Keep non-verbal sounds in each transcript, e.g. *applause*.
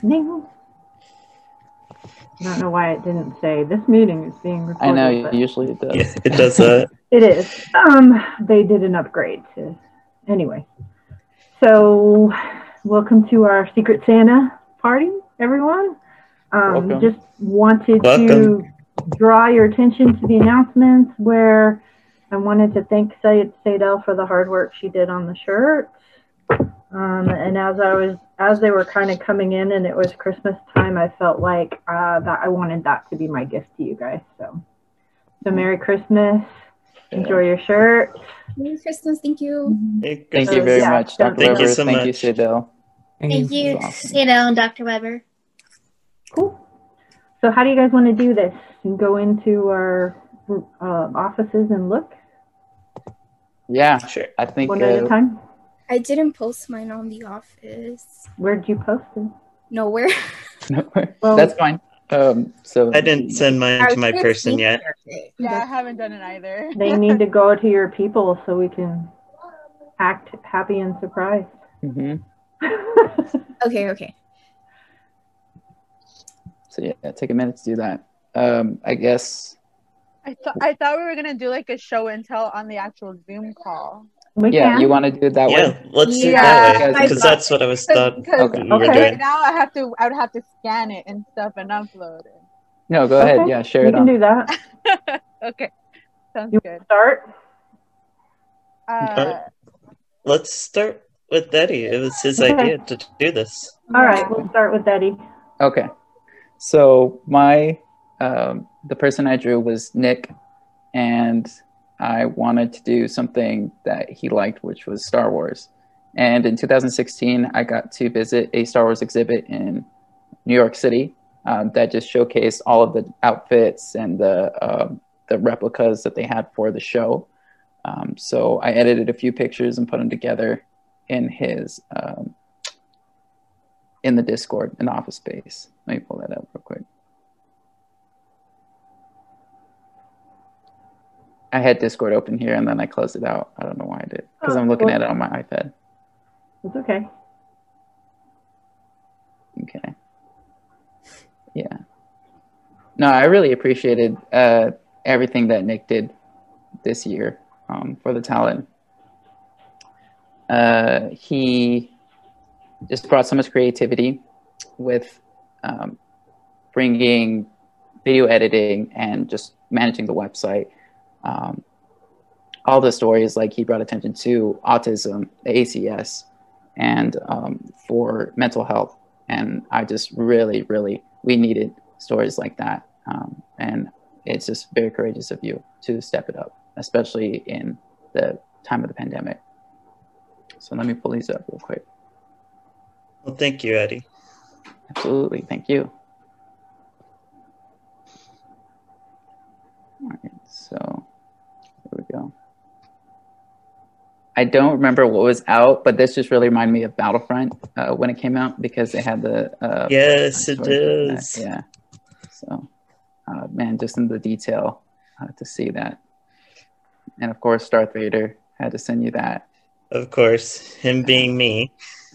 Ding. I don't know why it didn't say this meeting is being recorded. I know but usually it does. Yeah, it does that. *laughs* It is. Um, they did an upgrade to anyway. So, welcome to our Secret Santa party, everyone. Um, Welcome. just wanted to draw your attention to the announcements where I wanted to thank Sayed Sadel for the hard work she did on the shirts. Um, and as I was, as they were kind of coming in and it was Christmas time, I felt like uh, that I wanted that to be my gift to you guys. So, so Merry Christmas. Enjoy your shirt. Merry Christmas. Thank you. Hey, Thank So, you very yeah, much, Dr. Thank you Weber. so Thank you, much. Sidel. Thank you, That's awesome. Sada and Dr. Weber. Cool. So how do you guys want to do this? And go into our uh, offices and look Yeah, Sure. I think one at a uh, time? I didn't post mine on the office. Where'd you post it? Nowhere. *laughs* Nowhere. Well- that's fine. Um, so I didn't send mine to my person yet. see it. Yeah, I haven't done it either. *laughs* They need to go to your people so we can act happy and surprised. Mhm. *laughs* Okay, okay. So yeah, take a minute to do that. Um, I guess I thought I thought we were gonna do like a show and tell on the actual Zoom call. We yeah, can. you want to do it that way? Yeah, let's do it Yeah, that way because that's what I was thought Because Okay. we were Okay. doing. now I have to I would have to scan it and stuff and upload it. No, go ahead. Yeah, share we it can on. do that. *laughs* okay, sounds You good. start. Uh, Let's start with Eddie. It was his Okay. idea to do this. All right, we'll start with Eddie. Okay. So my um, the person I drew was Nick, and I wanted to do something that he liked, which was Star Wars. And in 2016, I got to visit a Star Wars exhibit in New York City um, that just showcased all of the outfits and the um, the replicas that they had for the show. Um, so I edited a few pictures and put them together in his um, in the Discord in the office space. Let me pull that up real quick. I had Discord open here and then I closed it out. I don't know why I did because Oh, I'm looking at it on my iPad. It's okay. Okay. Yeah. No, I really appreciated uh, everything that Nick did this year um, for the Talon. Uh, he just brought so much creativity with um, bringing video editing and just managing the website. Um, all the stories, like he brought attention to autism, the ACS, and um, for mental health. And I just really, really, we needed stories like that. Um, and it's just very courageous of you to step it up, especially in the time of the pandemic. So let me pull these up real quick. Well, thank you, Eddie. Absolutely. Thank you. All right. So here go. I don't remember what was out, but this just really reminded me of Battlefront uh, when it came out because they had the. Uh, Yes, it stories like that. does. Yeah. So, uh, man, just in the detail uh, to see that. And of course, Darth Vader had to send you that. Of course, him being me. *laughs*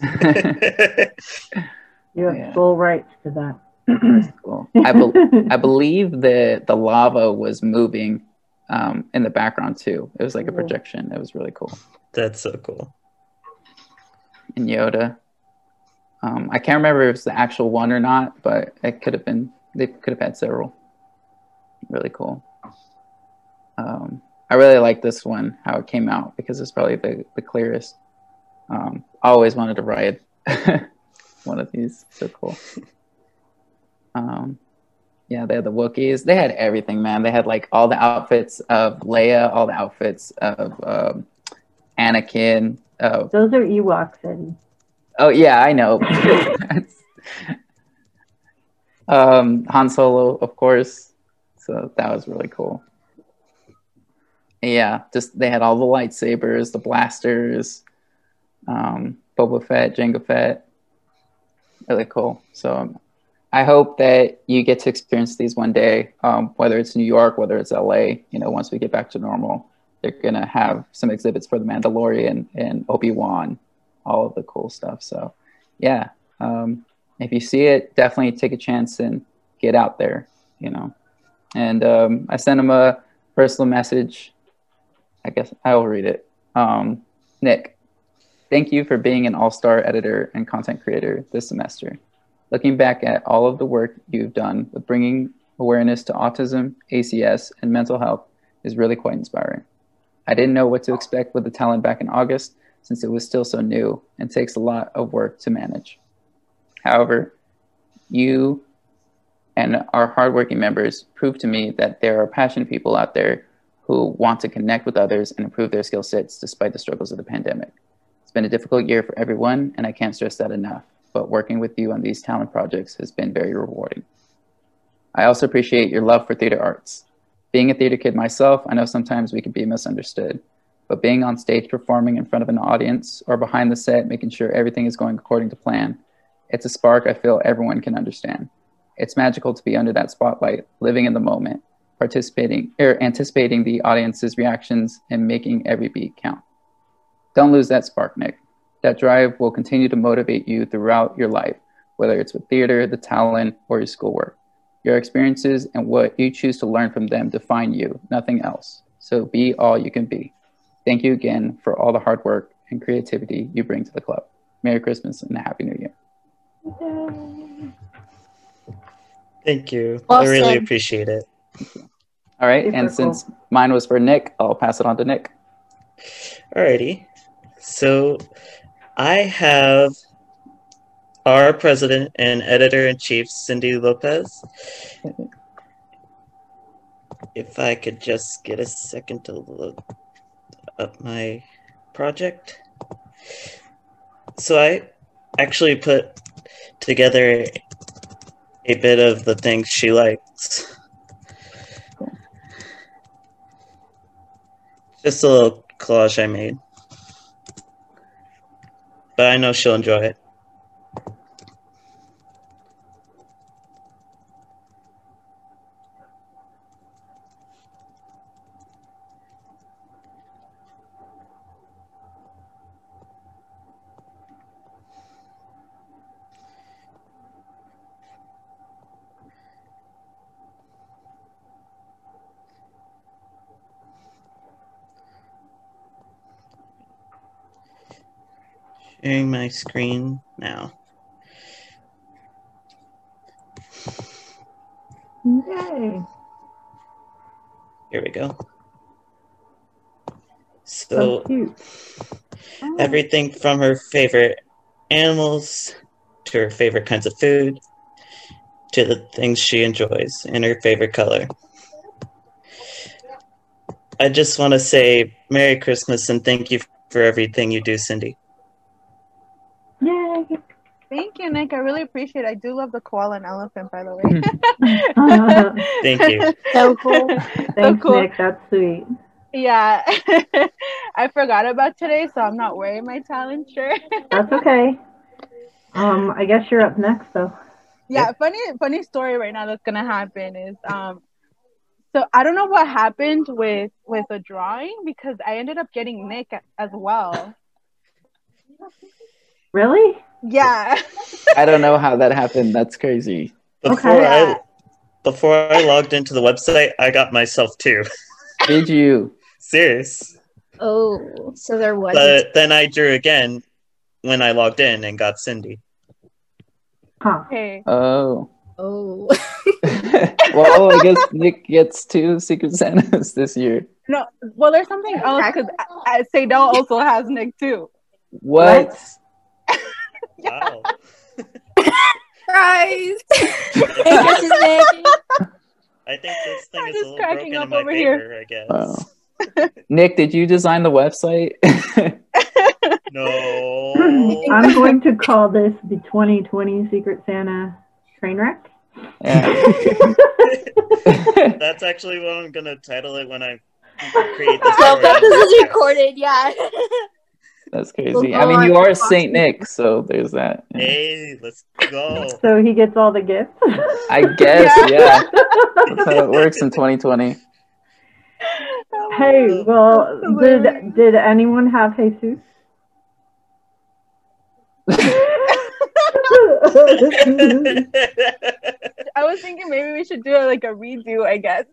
You have Yeah. full rights to that. cool. I, bel I believe the the lava was moving um, in the background too. It was like a projection. It was really cool. That's so cool. And Yoda, um, I can't remember if it's the actual one or not, but it could have been. They could have had several. Really cool. Um, I really like this one how it came out because it's probably the the clearest. Um, I always wanted to ride *laughs* one of these. So cool. Um, yeah, they had the Wookiees. They had everything, man. They had like all the outfits of Leia, all the outfits of um, Anakin. Uh, Those are Ewoks, Eddie. oh yeah, I know. *laughs* um, Han Solo, of course. So that was really cool. Yeah, just they had all the lightsabers, the blasters, um, Boba Fett, Jango Fett. Really cool. So I hope that you get to experience these one day, um, whether it's New York, whether it's LA. You know, once we get back to normal, they're gonna have some exhibits for the Mandalorian and Obi Wan, all of the cool stuff. So, yeah, um, if you see it, definitely take a chance and get out there, you know. And um, I sent him a personal message. I guess I will read it. Um, Nick, thank you for being an all star editor and content creator this semester. Looking back at all of the work you've done with bringing awareness to autism, ACS, and mental health is really quite inspiring. I didn't know what to expect with the Talon back in August since it was still so new and takes a lot of work to manage. However, you and our hardworking members proved to me that there are passionate people out there who want to connect with others and improve their skill sets despite the struggles of the pandemic. It's been a difficult year for everyone, and I can't stress that enough, but working with you on these Talon projects has been very rewarding. I also appreciate your love for theater arts. Being a theater kid myself, I know sometimes we can be misunderstood, but being on stage performing in front of an audience or behind the set, making sure everything is going according to plan, it's a spark I feel everyone can understand. It's magical to be under that spotlight, living in the moment, participating or anticipating the audience's reactions and making every beat count. Don't lose that spark, Nick. That drive will continue to motivate you throughout your life, whether it's with theater, the Talon, or your schoolwork. Your experiences and what you choose to learn from them define you, nothing else. So be all you can be. Thank you again for all the hard work and creativity you bring to the club. Merry Christmas and a Happy New Year. Thank you. Well I really appreciate it. All right, Super and since mine was for Nick, I'll pass it on to Nick. Alrighty. So I have our president and editor in chief, Cindy Lopez. If I could just get a second to look up my project. So I actually put together a bit of the things she likes. Just a little collage I made. But I know she'll enjoy it. Sharing my screen now. Yay. Here we go. So So. Oh, everything from her favorite animals to her favorite kinds of food to the things she enjoys and her favorite color. I just want to say Merry Christmas and thank you for everything you do, Cindy. Yay. Thank you, Nick. I really appreciate it. I do love the koala and elephant, by the way. *laughs* Thank you. So cool. *laughs* Thanks, cool. Nick. That's sweet. yeah. *laughs* I forgot about today, so I'm not wearing my Talon shirt. That's okay. Um, I guess you're up next, though. yeah, funny funny story right now that's gonna happen is um so I don't know what happened with with the drawing because I ended up getting Nick as well. Really? Yeah. I don't know how that happened. That's crazy. Before Okay. I before I logged into the website, I got myself too. Did you? *laughs* Serious. Oh, so there was. But then I drew again when I logged in and got Cindy. Huh. Okay. Oh. oh. *laughs* well, I guess *laughs* Nick gets two Secret Santas this year. No, well, there's something else because Sadell also has Nick too. What? Wow. Surprise! hey, Christmas Nick. I think this thing I'm is a little cracking broken up in my over here. favor, I guess. Wow. Nick, did you design the website? *laughs* No. I'm going to call this the 2020 Secret Santa train wreck. yeah. *laughs* That's actually what I'm gonna title it when I create *laughs* this. Well, for but this is recorded, yeah. That's crazy. I mean, you are Saint Nick, so there's that. Yeah. Hey, let's go. So he gets all the gifts. I guess, *laughs* yeah. *laughs* That's how it works in 2020. hey, well, did did anyone have Jesus? *laughs* I was thinking maybe we should do like a redo. I guess.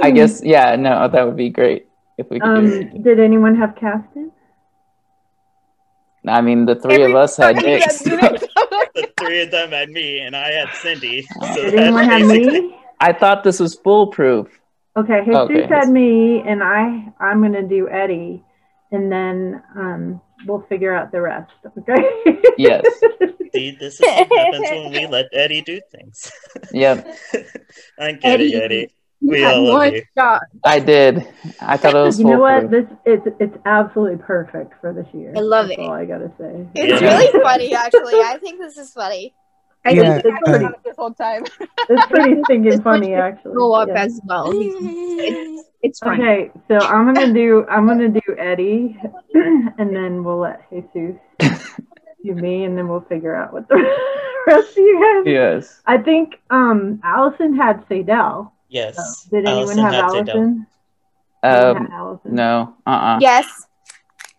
I guess yeah. No, that would be great if we could. do um, did anyone have Caston? I mean, the three of us had Everybody Nick's. had Nick. the three of them had me, and I had Cindy. So Did anyone have basically- me? I thought this was foolproof. Okay, Jesus Okay. had me, and I I'm gonna do Eddie, and then um we'll figure out the rest. Okay. Yes. *laughs* See, this is what happens when we let Eddie do things. Yep, *laughs* I get it, Eddie. Eddie. You We had all love you. shot. I did. I thought it was you know what? foolproof. This it's it's absolutely perfect for this year. I love That's it. all I gotta say. It's Yeah. really funny, actually. I think this is funny. I Yeah. think It's pretty, this whole time. *laughs* it's pretty *laughs* stinking This funny, actually. Go up Yeah. as well. *laughs* It's, it's funny. Okay, so I'm gonna do I'm gonna do Eddie, *clears throat* and then we'll let Jesus do me, and then we'll figure out what the rest of you guys. Yes. I think um Allison had Sadell. Yes. Did anyone Allison have had Allison? Um. Allison? No. Uh. uh Yes,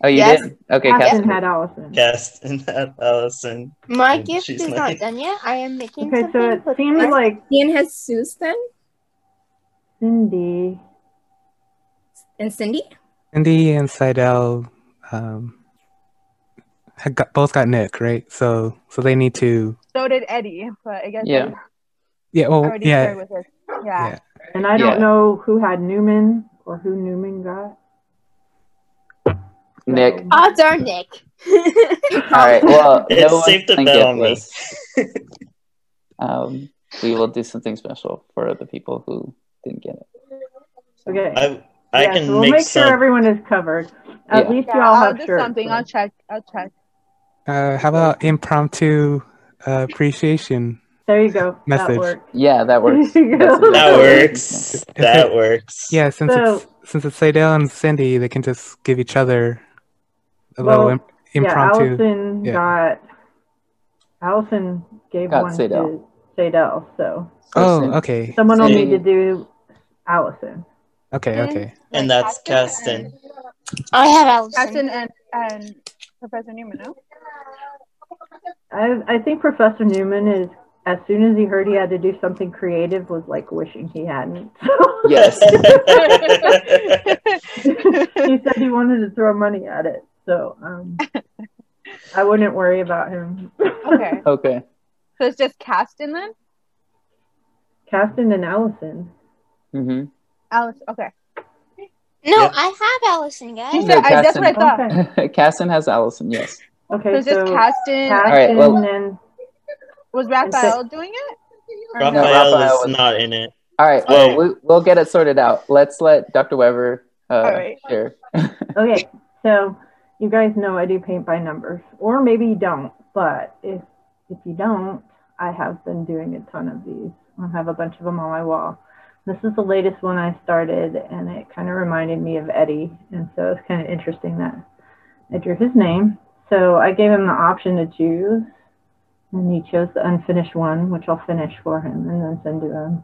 Oh, you Yes. did. Okay, Allison Cassie. had Allison. Caston had Allison. my And gift is like- not done yet. I am making it. Okay, something. so it but- seems like Ian has Suze then? Cindy. And Cindy? Cindy and Seidel um, had got, both got Nick, right? So so they need to So did Eddie, but I guess Yeah. Eddie yeah, well yeah, with us. Yeah. yeah. And I don't Yeah. know who had Newman or who Newman got. Nick. So- Odds are Nick. *laughs* All right. Well, *laughs* It's no one's safe to bet on me. gift-less. um, we will do something special for the people who didn't get it. Okay. I I Yeah, can so we'll make, make some. sure everyone is covered. At Yeah. least Yeah, y'all I'll have do shirts. something. so- I'll check. I'll check. Uh, how about impromptu uh, appreciation? There you go. Message. That works. Yeah, that works. There you That's go. a- that works. That works. Yeah, since So- it's since it's Seidel and Cindy, they can just give each other a Well, little im- Yeah, impromptu. Allison Yeah. got. Allison gave Got one Sadell. to Sadell, so oh, Cindy- okay, someone will Cindy- need to do Allison. okay, okay. And that's Caston. I have Allison. Jackson and and Professor Newman. No. I I think Professor Newman is as soon as he heard he had to do something creative was like wishing he hadn't. *laughs* Yes. *laughs* he said he wanted to throw money at it, so um, *laughs* I wouldn't worry about him. Okay. Okay. So it's just Caston then. Caston and Allison. Mm-hmm. Alice. Okay. no, Yeah. I have Allison, guys. You No, said, I, that's what I thought. Okay. Caston has Allison. Yes. Okay, So it's so just Caston. Caston right, well- and was Raphael doing it? Or no? No, Raphael Raphael is was- not in it. All right. Well, right. we, we'll get it sorted out. Let's let Dr. Weber uh, All right. share. *laughs* Okay, so you guys know I do paint by numbers, or maybe you don't. But if if you don't, I have been doing a ton of these. I have a bunch of them on my wall. This is the latest one I started, and it kind of reminded me of Eddie, and so it's kind of interesting that I drew his name. So I gave him the option to choose, and he chose the unfinished one, which I'll finish for him and then send to him.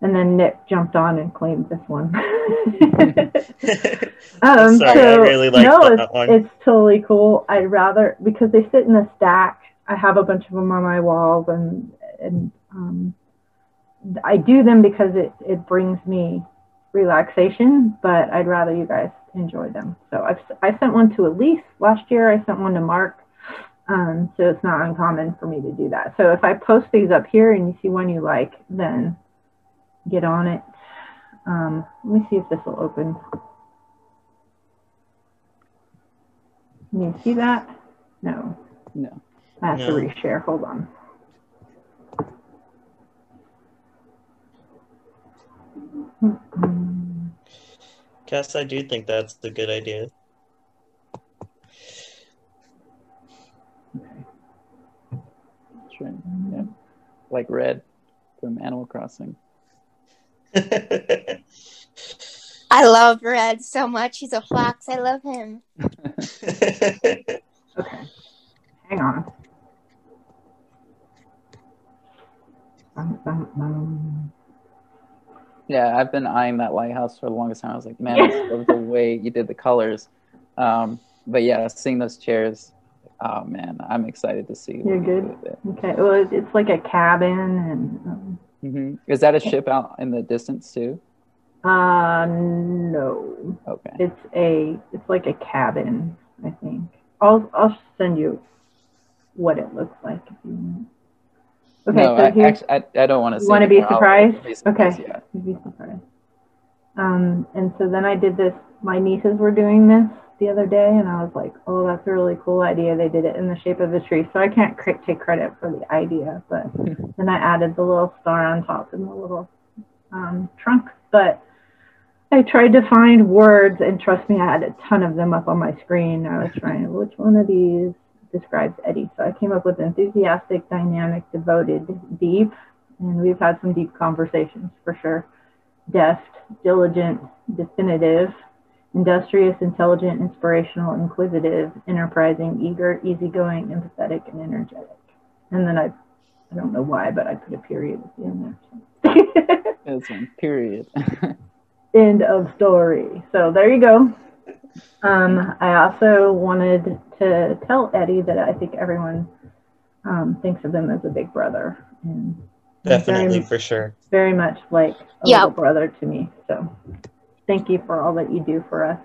And then Nick jumped on and claimed this one. *laughs* Um, Sorry, I really like no, that it's, one. it's totally cool. I'd rather because they sit in a stack. I have a bunch of them on my walls, and and um, I do them because it it brings me relaxation. But I'd rather you guys enjoy them. So I've I sent one to Elise last year. I sent one to Mark. Um, so it's not uncommon for me to do that. So if I post these up here and you see one you like, then get on it. Um, let me see if this will open. Can you see that? No. No. I have to No. reshare. Hold on. Cass, I do think that's a good idea. Like Red from Animal Crossing. *laughs* I love Red so much. He's a fox. I love him. *laughs* Okay. Hang on. Um, um, um. Yeah, I've been eyeing that lighthouse for the longest time. I was like, man, I love the *laughs* way you did the colors. Um, but yeah, seeing those chairs, Oh man, I'm excited to see. You're what we do good? Okay. Well, it's- it's like a cabin and. Um, hmm Is that a ship out in the distance too? uh, no. Okay. It's a. It's like a cabin. I think. I'll I'll send you what it looks like if you want. Okay. no, so I, here's. I, I don't want to. See. You wanna be surprised? be surprised, Yeah. Be surprised. Um, and so then I did this. My nieces were doing this the other day, and I was like, "Oh, that's a really cool idea." They did it in the shape of a tree, so I can't cr- take credit for the idea, but *laughs* then I added the little star on top and the little um, trunk. But I tried to find words, and trust me, I had a ton of them up on my screen. I was trying, which one of these describes Eddie? So I came up with enthusiastic, dynamic, devoted, deep, and we've had some deep conversations for sure. Deft, diligent, definitive, industrious, intelligent, inspirational, inquisitive, enterprising, eager, easygoing, empathetic, and energetic. And then I, I don't know why, but I put a period at the end there. *laughs* That's one. Period. *laughs* End of story. So there you go. Um, I also wanted to tell Eddie that I think everyone um, thinks of him as a big brother, and Definitely very, for sure. very much like a Yeah. little brother to me. So thank you for all that you do for us.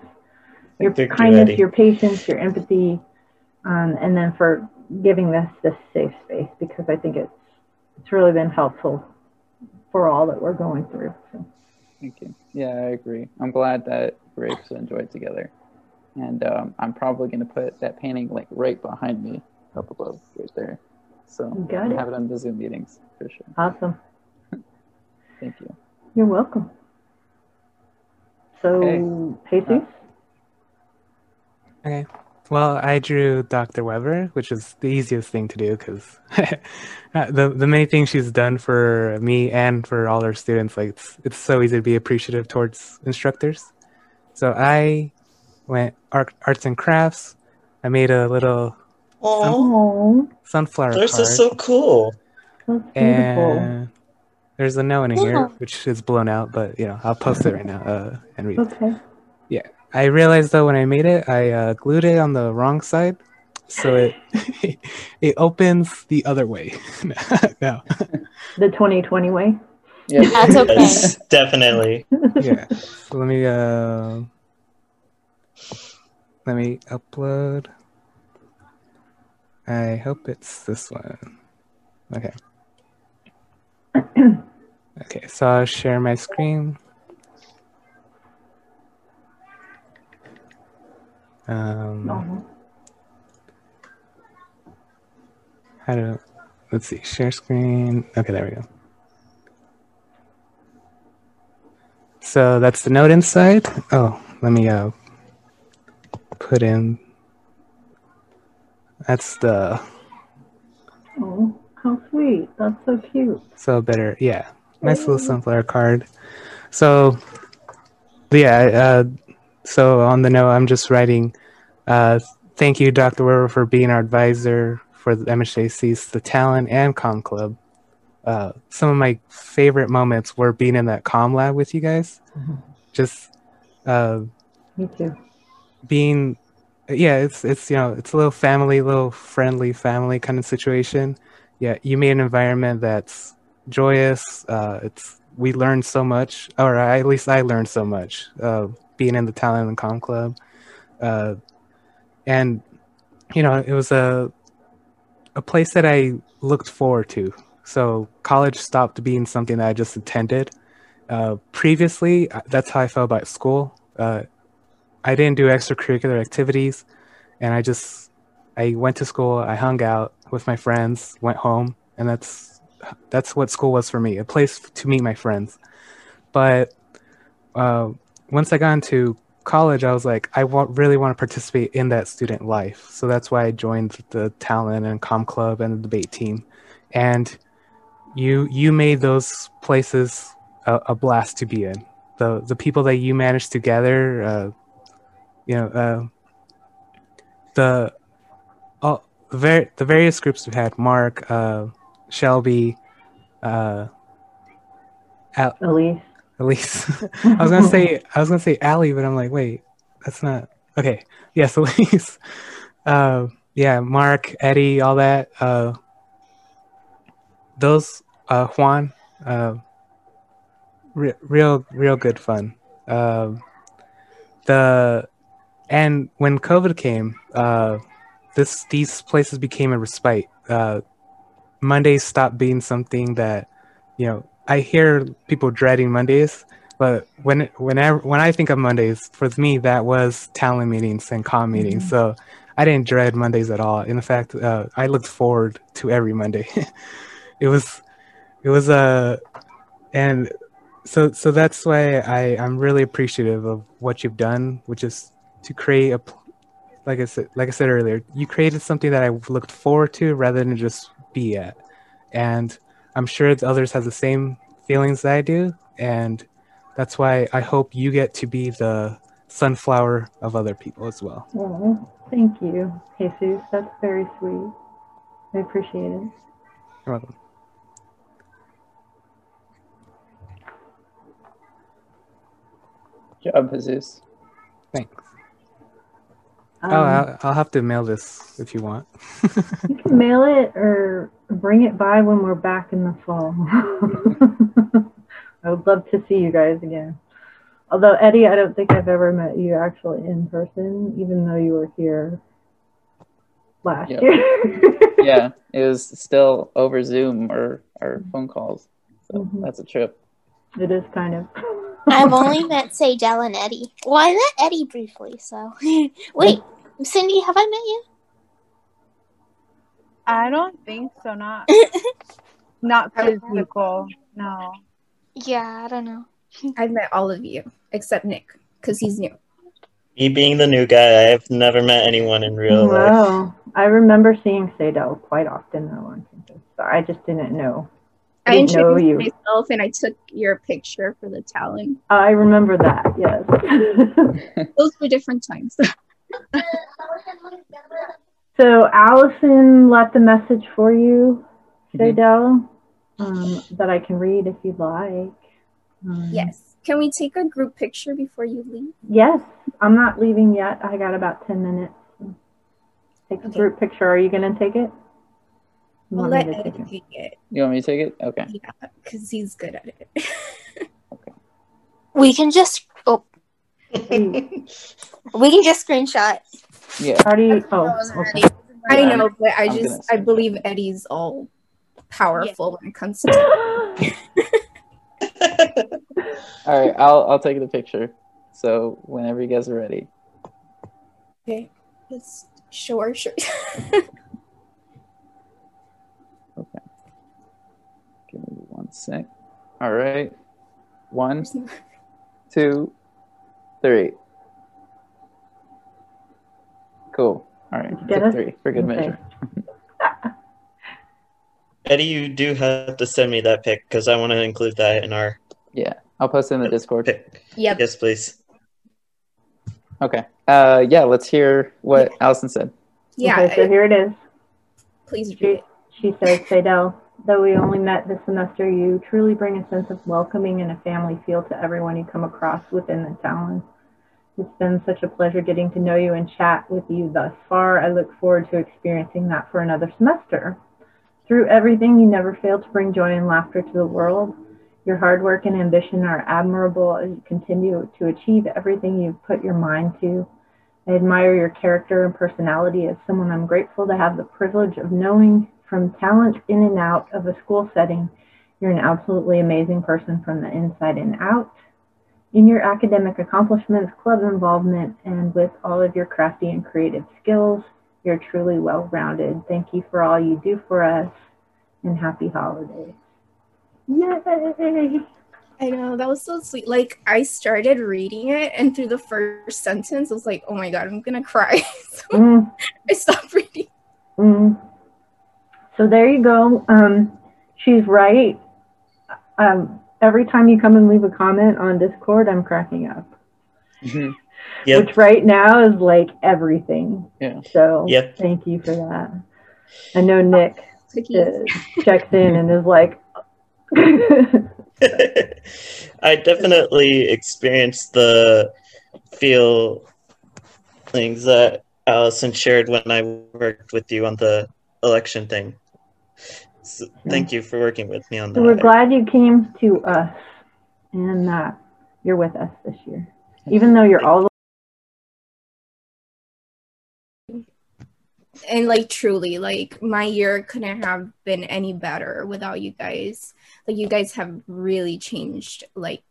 Your Thank kindness, Eddie. your patience, your empathy, um, and then for giving us this safe space because I think it's it's really been helpful for all that we're going through. So. Thank you. Yeah, I agree. I'm glad that we're able to enjoy it together. And um, I'm probably going to put that painting like right behind me, up above, right there. So You got I'll it. have it on the Zoom meetings for sure. Awesome. *laughs* Thank you. You're welcome. So, Okay. Jesus, Okay. Well, I drew Dr. Weber, which is the easiest thing to do because *laughs* uh, the the many things she's done for me and for all our students, like it's it's so easy to be appreciative towards instructors. So I went art, arts and crafts. I made a little Oh, oh, sunflower those card, are so cool. that's beautiful. and there's a no in Yeah. here which is blown out, but you know I'll post it right now uh, and read. Okay. Yeah, I realized though when I made it, I uh, glued it on the wrong side, so it *laughs* it opens the other way. *laughs* no, The 2020 way. Yeah. *laughs* That's okay. Yes, definitely. yeah. So let me uh, let me upload. I hope it's this one. Okay. Okay, so I'll share my screen. Um, How to let's see, share screen. Okay, there we go. So that's the note inside. Oh, let me uh put in that's the oh, how sweet. That's so cute. so better yeah. Nice little sunflower card. So yeah, uh so on the note I'm just writing uh thank you Dr. Weber for being our advisor for the MHJC's the Talon and com club. Uh, some of my favorite moments were being in that com lab with you guys. Just uh, Me too. being, yeah, it's it's you know it's a little family, little friendly family kind of situation. Yeah, you made an environment that's joyous. Uh, it's we learned so much, or at least I learned so much uh, being in the Talon and com club, uh, and you know it was a a place that I looked forward to. So college stopped being something that I just attended. Uh, previously, uh, that's how I felt about school. Uh, I didn't do extracurricular activities, and I just I went to school. I hung out with my friends, went home, and that's that's what school was for me—a place to meet my friends. But uh, once I got into college, I was like, I want, really want to participate in that student life. So that's why I joined the Talon and com club and the debate team. And you you made those places a, a blast to be in. The the people that you managed to gather, uh, you know, uh, the all the, var- the various groups we had, Mark, uh, Shelby, uh, Al- Elise. Elise. *laughs* I was gonna say I was gonna say Allie, but I'm like, wait, that's not okay. Yes, *laughs* Elise. Uh, yeah, Mark, Eddie, all that. Uh, those uh, Juan, uh, re- real real good fun. Um the and when COVID came, uh, this these places became a respite. Uh, Mondays stop being something that you know. I hear people dreading Mondays, but when whenever when I think of Mondays, for me that was Talon meetings and com meetings. So I didn't dread Mondays at all. In fact, uh, I looked forward to every Monday. *laughs* it was it was a uh, and so so that's why I I'm really appreciative of what you've done, which is to create a like I said like I said earlier, you created something that I looked forward to rather than just be at, and I'm sure the others have the same feelings that I do, and that's why I hope you get to be the sunflower of other people as well. Oh, thank you, Jesus. That's very sweet. I appreciate it. You're welcome. job, Jesus. Thanks. Um, oh, I'll, I'll have to mail this if you want. *laughs* you can mail it or bring it by when we're back in the fall. *laughs* I would love to see you guys again. Although Eddie, I don't think I've ever met you actually in person, even though you were here last Yep. year. *laughs* Yeah, it was still over Zoom or, or phone calls. So Mhm. that's a trip. It is kind of. I've only met Sadell and Eddie. Well, I met Eddie briefly, so. *laughs* Wait, Cindy, have I met you? I don't think so. Not *laughs* not physical. No. Yeah, I don't know. *laughs* I've met all of you except Nick because he's new. Me being the new guy, I've never met anyone in real life. Wow. I remember seeing Sadell quite often though on campus. So I just didn't know. I didn't know introduced you. myself and I took your picture for the Talon. I remember that, yes. *laughs* Those were different times. *laughs* so Allison left a message for you, Mhm. Um, that I can read if you'd like. Um, yes. Can we take a group picture before you leave? Yes, I'm not leaving yet. I got about 10 minutes. Take a Okay. group picture. Are you going to take it? You I'll want me let to Eddie take it? take it. You want me to take it? Okay. Yeah, because he's good at it. *laughs* okay. We can just. Oh, *laughs* we can just screenshot. Yeah. How do you? I Oh, okay. ready. I know, but I I'm just I send believe Eddie's all powerful when it comes to *laughs* All right. I'll I'll take the picture. So whenever you guys are ready. Okay. Just show our Give me one sec. All right. One, two, three. Cool. All right. Did get three for good Okay. measure. *laughs* Eddie, you do have to send me that pic because I want to include that in our Yeah. I'll post it in the Discord. pic. yep. Yes, please. Okay. Uh, yeah. Let's hear what Allison said. Yeah. Okay, so I- here it is. please read She, it. she says, Sadell, though we only met this semester, you truly bring a sense of welcoming and a family feel to everyone you come across within the town. It's been such a pleasure getting to know you and chat with you thus far. I look forward to experiencing that for another semester. Through everything, you never fail to bring joy and laughter to the world. Your hard work and ambition are admirable as you continue to achieve everything you've put your mind to. I admire your character and personality as someone I'm grateful to have the privilege of knowing from Talon in and out of a school setting. You're an absolutely amazing person from the inside and out. In your academic accomplishments, club involvement, and with all of your crafty and creative skills, you're truly well rounded. Thank you for all you do for us, and happy holidays. Yay! I know that was so sweet. Like I started reading it, and through the first sentence, I was like, "Oh my god, I'm gonna cry." *laughs* so Mm. I stopped reading. Mm. So there you go. Um, she's right. Um, every time you come and leave a comment on Discord, I'm cracking up. *laughs* Mhm. Yep. Which right now is like everything. Yeah. So Yep. thank you for that. I know Nick Cookies. uh, checks in and is like, *laughs* I definitely experienced the feel things that Allison shared when I worked with you on the election thing. So thank you for working with me on So we're glad you came to us and that you're with us this year. Even though you're all and like truly like my year couldn't have been any better without you guys. Like you guys have really changed like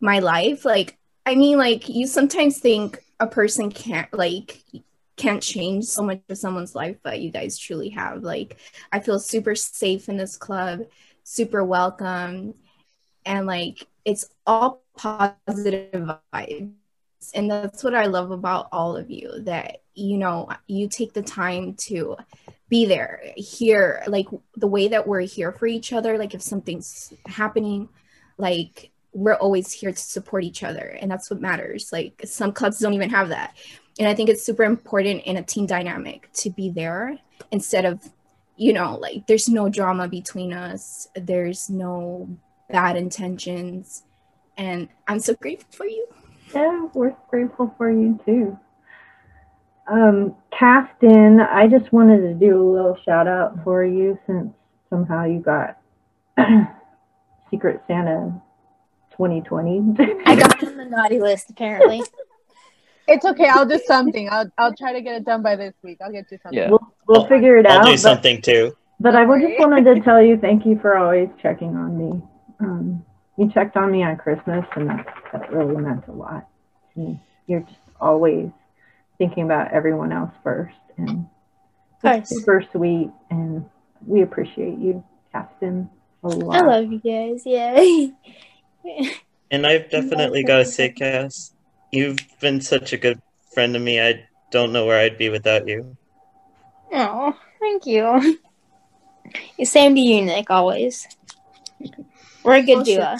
my life. Like i mean like you sometimes think a person can't like can't change so much of someone's life but you guys truly have. Like i feel super safe in this club super welcome and like it's all positive vibes. And that's what i love about all of you that you know you take the time to be there here like the way that we're here for each other. Like if something's happening like we're always here to support each other and that's what matters. Like some clubs don't even have that and i think it's super important in a team dynamic to be there instead of you know like there's no drama between us there's no bad intentions and i'm so grateful for you Yeah, we're grateful for you too. Um, Caston, I just wanted to do a little shout out for you since somehow you got *clears throat* Secret Santa 2020. I got on the naughty list apparently. *laughs* It's okay. I'll do something. I'll I'll try to get it done by this week. I'll get you something. Yeah. we'll we'll figure it out. I'll out. do but- something too. But I just wanted to tell you thank you for always checking on me. Um, you checked on me on Christmas, and that, that really meant a lot. to me. You're just always thinking about everyone else first, and course. super sweet. And we appreciate you, Captain, a lot. I love you guys. Yeah. *laughs* And I've definitely got to say, Cass, you've been such a good friend to me. I don't know where I'd be without you. Oh, thank you. Same to you, Nick. Always. We're a good duo.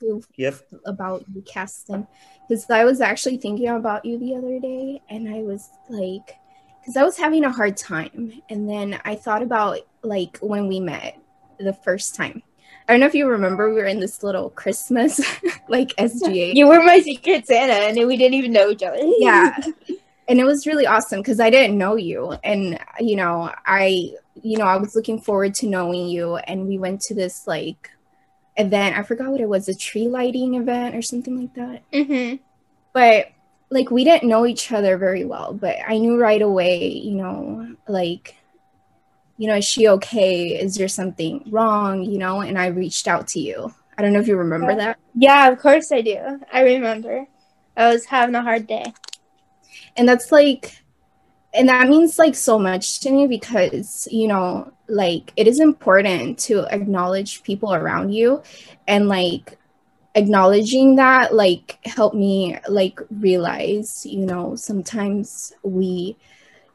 too Yep. about you, Caston, because I was actually thinking about you the other day, and I was like, because I was having a hard time, and then I thought about like when we met the first time. I don't know if you remember, we were in this little Christmas *laughs* like SGA. *laughs* You were my secret Santa, and we didn't even know each other. *laughs* yeah. And it was really awesome because i didn't know you. And you know i you know i was looking forward to knowing you. And we went to this like event. I forgot what it was a tree lighting event or something like that. Hmm but like we didn't know each other very well. But i knew right away you know like you know is she okay is there something wrong you know and i reached out to you i don't know if you remember that Yeah, of course I do. I remember. I was having a hard day. and that's like and that means like so much to me because you know like it is important to acknowledge people around you and like acknowledging that like helped me like realize you know sometimes we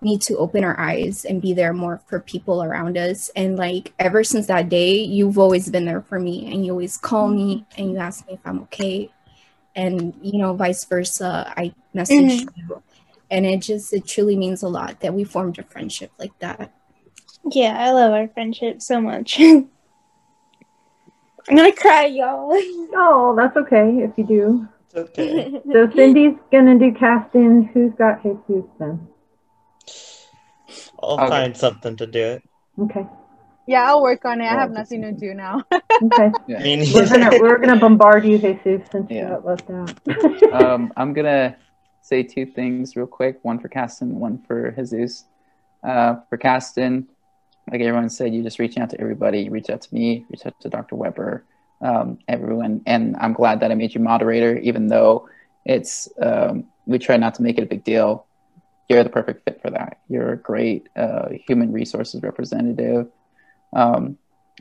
need to open our eyes and be there more for people around us and like ever since that day you've always been there for me and you always call me and you ask me if i'm okay and you know vice versa i message mm-hmm. you and it just it truly means a lot that we formed a friendship like that Yeah, I love our friendship so much. *laughs* I'm gonna cry, y'all. *laughs* Oh, that's okay if you do. It's okay. So Cindy's gonna do Caston. Who's got Jesus then? I'll Okay. find something to do it. Okay. Yeah, I'll work on it. I have nothing to do now. Okay. I *laughs* Yeah. mean, We're gonna we're gonna bombard you, Jesus, since you Yeah. got left out. *laughs* um, *laughs* I'm gonna say two things real quick. One for Caston, one for Jesus. Uh, for Caston, like everyone said, you just reaching out to everybody. You reach out to me, reach out to Dr. Weber, um, everyone, and I'm glad that I made you moderator, even though it's um, we try not to make it a big deal. You're the perfect fit for that. You're a great uh, human resources representative. Um,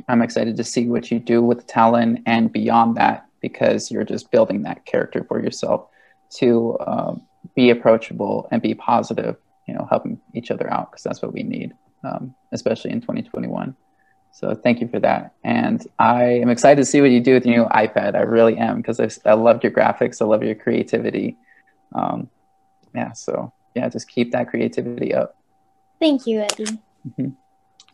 I'm excited to see what you do with Talon and beyond that because you're just building that character for yourself to um, be approachable and be positive, you know, helping each other out because that's what we need, um, especially in 2021. So thank you for that. And I am excited to see what you do with your new iPad. I really am because I, I loved your graphics. I love your creativity. Um, yeah, so yeah, just keep that creativity up. Thank you, Eddie.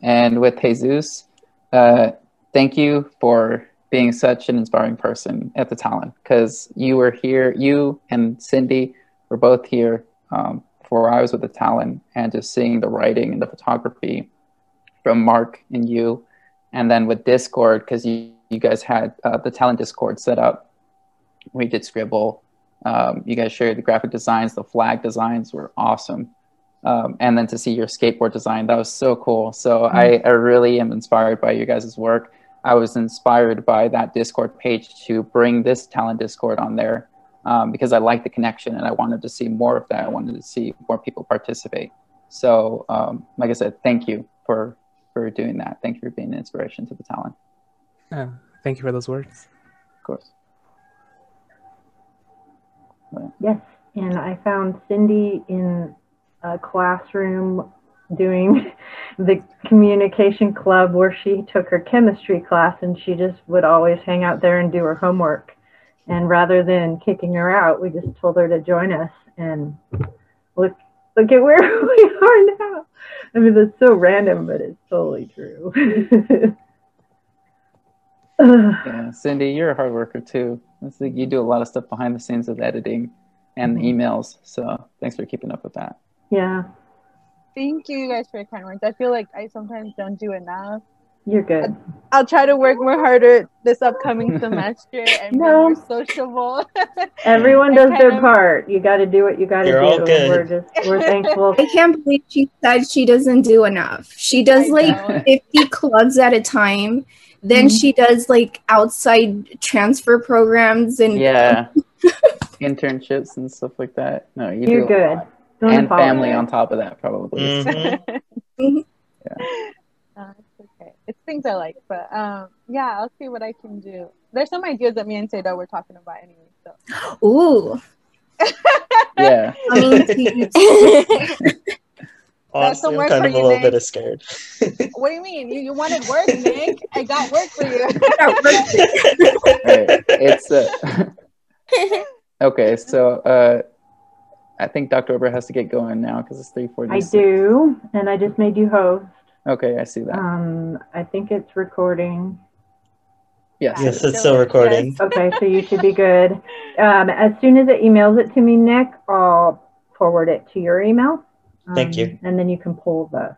And with Jesus, uh, thank you for being such an inspiring person at the Talon because you were here, you and Cindy were both here um, I was with the Talon and just seeing the writing and the photography from Mark and you, and then with Discord because you you guys had uh, the Talon Discord set up. We did Scribble. Um, you guys shared the graphic designs. The flag designs were awesome. Um, and then to see your skateboard design, that was so cool. So mm-hmm. I, I really am inspired by you guys' work. I was inspired by that Discord page to bring this Talon Discord on there um, because I like the connection and I wanted to see more of that. I wanted to see more people participate. So, um, like I said, thank you for for doing that. Thank you for being an inspiration to the Talon. Yeah, thank you for those words. Of course. Yes, and I found Cindy in a classroom doing *laughs* the communication club where she took her chemistry class and she just would always hang out there and do her homework. And rather than kicking her out, we just told her to join us and look look at where *laughs* we are now. I mean that's so random, but it's totally true. *laughs* yeah, Cindy, you're a hard worker too. It's like you do a lot of stuff behind the scenes with editing and mm-hmm. emails. So thanks for keeping up with that. Yeah. Thank you guys for your kind words. I feel like I sometimes don't do enough. You're good. I'll try to work more harder this upcoming *laughs* semester and no. be more sociable. *laughs* Everyone does their of... part. You got to do what you got to do. All good. We're just we're *laughs* thankful. I can't believe she said she doesn't do enough. She does I like know. 50 clubs at a time. Then mm-hmm. she does like outside transfer programs and yeah, *laughs* internships and stuff like that. No, you you're good. Don't and family on top of that, probably. Mm-hmm. *laughs* yeah. *laughs* Uh, it's okay. It's things I like, but um, yeah, I'll see what I can do. There's some ideas that me and Seda were talking about anyway. So. *gasps* Ooh. yeah. I mean, Honestly, I'm kind of a little Nick. bit scared. What do you mean? You, you wanted work, Nick? I got work for you. *laughs* right. It's uh, *laughs* okay. So uh, I think Dr. Weber has to get going now because it's 3:40. I do, and I just made you host. Okay, I see that. Um, I think it's recording. Yes, yes, it's still recording. Okay, so you should be good. Um, as soon as it emails it to me, Nick, I'll forward it to your email. Um, Thank you. And then you can pull the.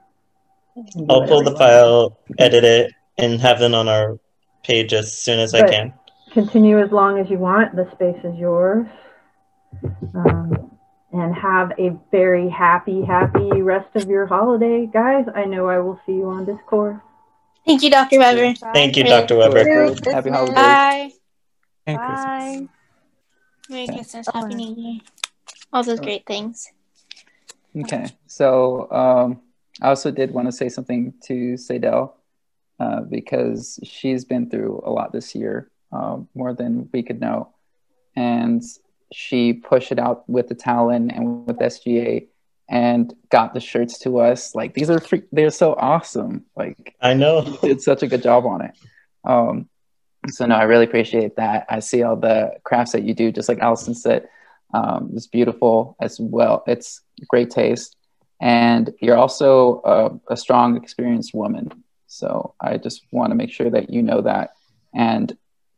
I'll pull the file, edit it, and have them on our page as soon as but I can. Continue as long as you want. The space is yours. Um, and have a very happy, happy rest of your holiday, guys. I know I will see you on Discord. Thank you, Dr. Weber. Thank you, Dr. Weber. Happy holidays. Bye. Merry Bye. Merry Christmas. Happy New Year. All those great things. Okay, so um, I also did want to say something to Sadell uh, because she's been through a lot this year, uh, more than we could know, and she pushed it out with the Talon and with SGA and got the shirts to us. Like these are free- they're so awesome. Like I know, did such a good job on it. Um, so no, I really appreciate that. I see all the crafts that you do, just like Allison said. Um, it's beautiful as well. It's great taste, and you're also a, a strong, experienced woman. So I just want to make sure that you know that. And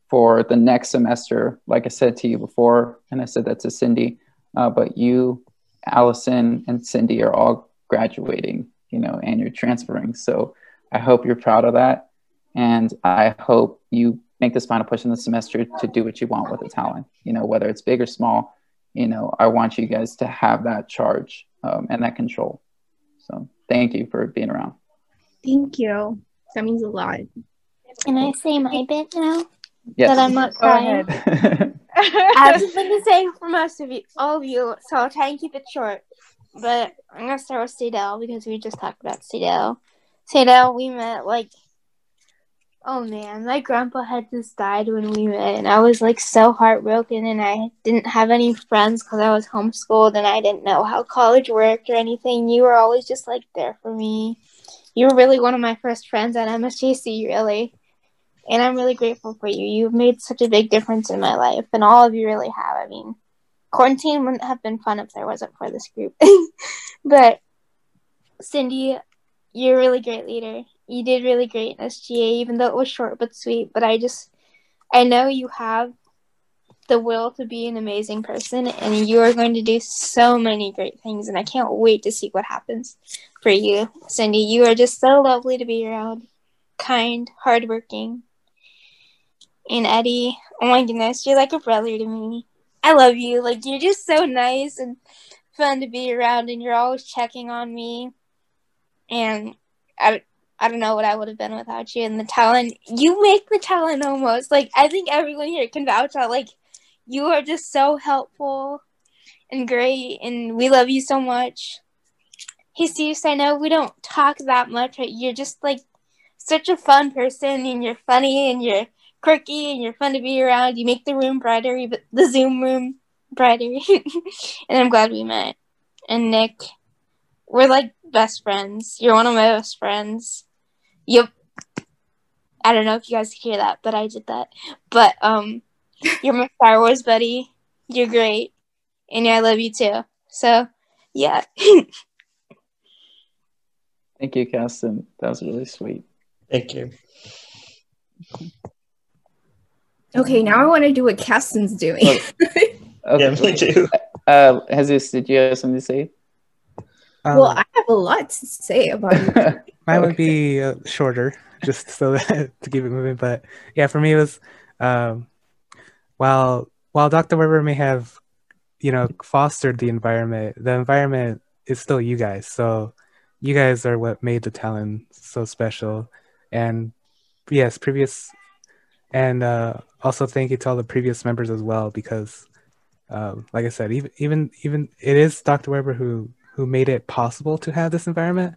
for the next semester, like I said to you before, and I said that to Cindy, uh, but you, Allison, and Cindy are all graduating, you know, and you're transferring. So I hope you're proud of that. And I hope you make this final push in the semester to do what you want with the Talon, you know, whether it's big or small, you know, I want you guys to have that charge um, and that control. So thank you for being around. Thank you. That means a lot. Can I say my bit now? Yes. That I'm not crying. I've just been the same for most of you, all of you. So I'll try and keep it short. But I'm gonna start with Sadell because we just talked about Sadell. Sadell, we met like Oh man, my grandpa had just died when we met, and I was like so heartbroken, and I didn't have any friends because I was homeschooled, and I didn't know how college worked or anything. You were always just like there for me. You were really one of my first friends at MSJC, really, and I'm really grateful for you. You've made such a big difference in my life, and all of you really have. I mean, quarantine wouldn't have been fun if there wasn't for this group, *laughs* but Cindy, you're a really great leader you did really great in SGA, even though it was short but sweet. But I just, I know you have the will to be an amazing person, and you are going to do so many great things. And I can't wait to see what happens for you, Cindy. You are just so lovely to be around, kind, hardworking. And Eddie, oh my goodness, you're like a brother to me. I love you. Like you're just so nice and fun to be around, and you're always checking on me. And I, I don't know what I would have been without you. And the Talon, you make the Talon almost like I think everyone here can vouch out. Like you are just so helpful and great, and we love you so much. Jesus, I know we don't talk that much, but you're just like such a fun person, and you're funny, and you're quirky, and you're fun to be around. You make the room brighter, the Zoom room brighter, *laughs* and I'm glad we met. And Nick, we're like best friends. You're one of my best friends. Yep. I don't know if you guys hear that, but I did that. But um, you're my Star Wars buddy. You're great, and I love you too. So, yeah. Thank you, Caston. That was really sweet. Thank you. Okay, now I want to do what Caston's doing. Okay. *laughs* Yeah, me too. Uh, Jesus, did you have something to say? Um, well, I have a lot to say about *laughs* Mine would be uh, shorter, just so that, *laughs* to keep it moving. But yeah, for me, it was um, while while Dr. Weber may have, you know, fostered the environment, the environment is still you guys. So you guys are what made the Talon so special. And yes, previous, and uh, also thank you to all the previous members as well, because, um, like I said, even even even it is Dr. Weber who who made it possible to have this environment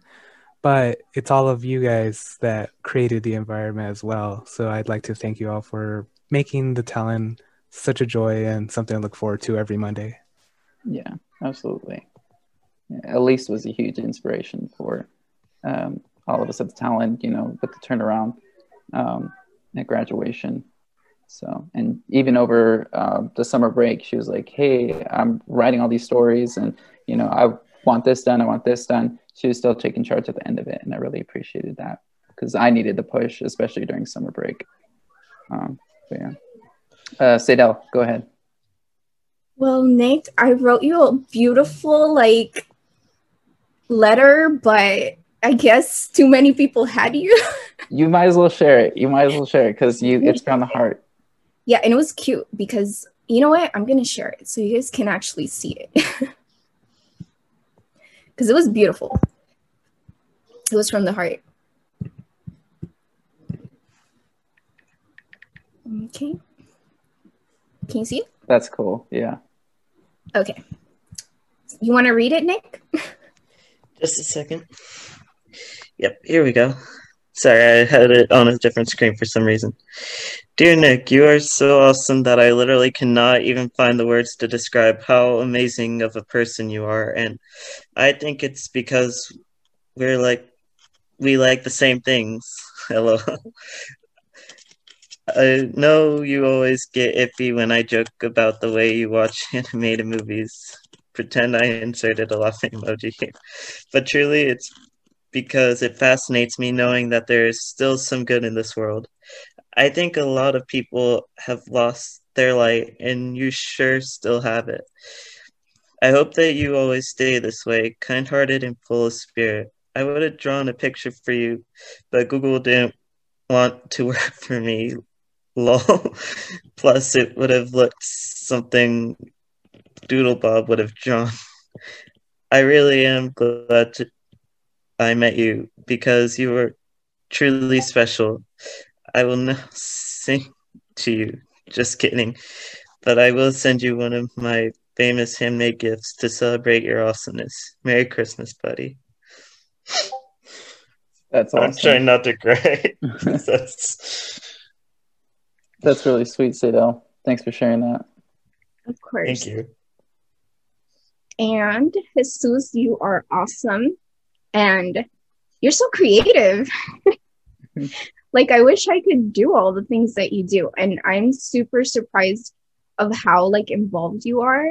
but it's all of you guys that created the environment as well. So I'd like to thank you all for making the Talon such a joy and something to look forward to every Monday. Yeah, absolutely. Elise was a huge inspiration for um, all of us at the Talon, you know, with the turnaround um, at graduation. So, and even over uh, the summer break, she was like, "Hey, I'm writing all these stories, and you know, I want this done. I want this done." She was still taking charge at the end of it, and I really appreciated that because I needed the push, especially during summer break. Um, but yeah, uh, Sadell, go ahead. Well, Nick, I wrote you a beautiful like letter, but I guess too many people had you. *laughs* You might as well share it. You might as well share it because you it's from the heart. yeah, and it was cute because you know what? I'm gonna share it so you guys can actually see it. *laughs* Because it was beautiful. It was from the heart. Okay. Can you see it? That's cool. Yeah. Okay. You want to read it, Nick? *laughs* Just a second. Yep, here we go. Sorry, I had it on a different screen for some reason. Dear Nick, you are so awesome that I literally cannot even find the words to describe how amazing of a person you are. And I think it's because we're like, we like the same things. *laughs* Hello. I know you always get iffy when I joke about the way you watch *laughs* animated movies. Pretend I inserted a laughing emoji here. But truly, it's because it fascinates me knowing that there is still some good in this world. I think a lot of people have lost their light, and you sure still have it. I hope that you always stay this way, kind hearted and full of spirit. I would have drawn a picture for you, but Google didn't want to *laughs* work for me. Lol. *laughs* Plus, it would have looked something DoodleBob would have drawn. *laughs* I really am glad to I met you because you were truly special. I will now sing to you. Just kidding. But I will send you one of my famous handmade gifts to celebrate your awesomeness. Merry Christmas, buddy. That's awesome. I'm trying not to cry. *laughs* That's, That's really sweet, Sadell. Thanks for sharing that. Of course. thank you. And Jesus, you are awesome. And you're so creative. *laughs* like, I wish I could do all the things that you do. And I'm super surprised of how like involved you are.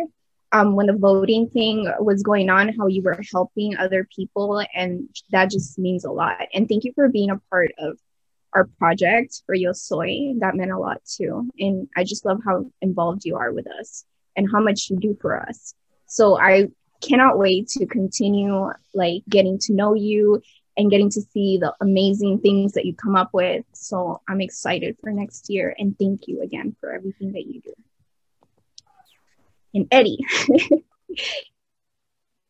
Um, when the voting thing was going on, how you were helping other people, and that just means a lot. And thank you for being a part of our project for Yo Soy. That meant a lot too. And I just love how involved you are with us and how much you do for us. So I cannot wait to continue like getting to know you and getting to see the amazing things that you come up with. So I'm excited for next year and thank you again for everything that you do. And Eddie, *laughs*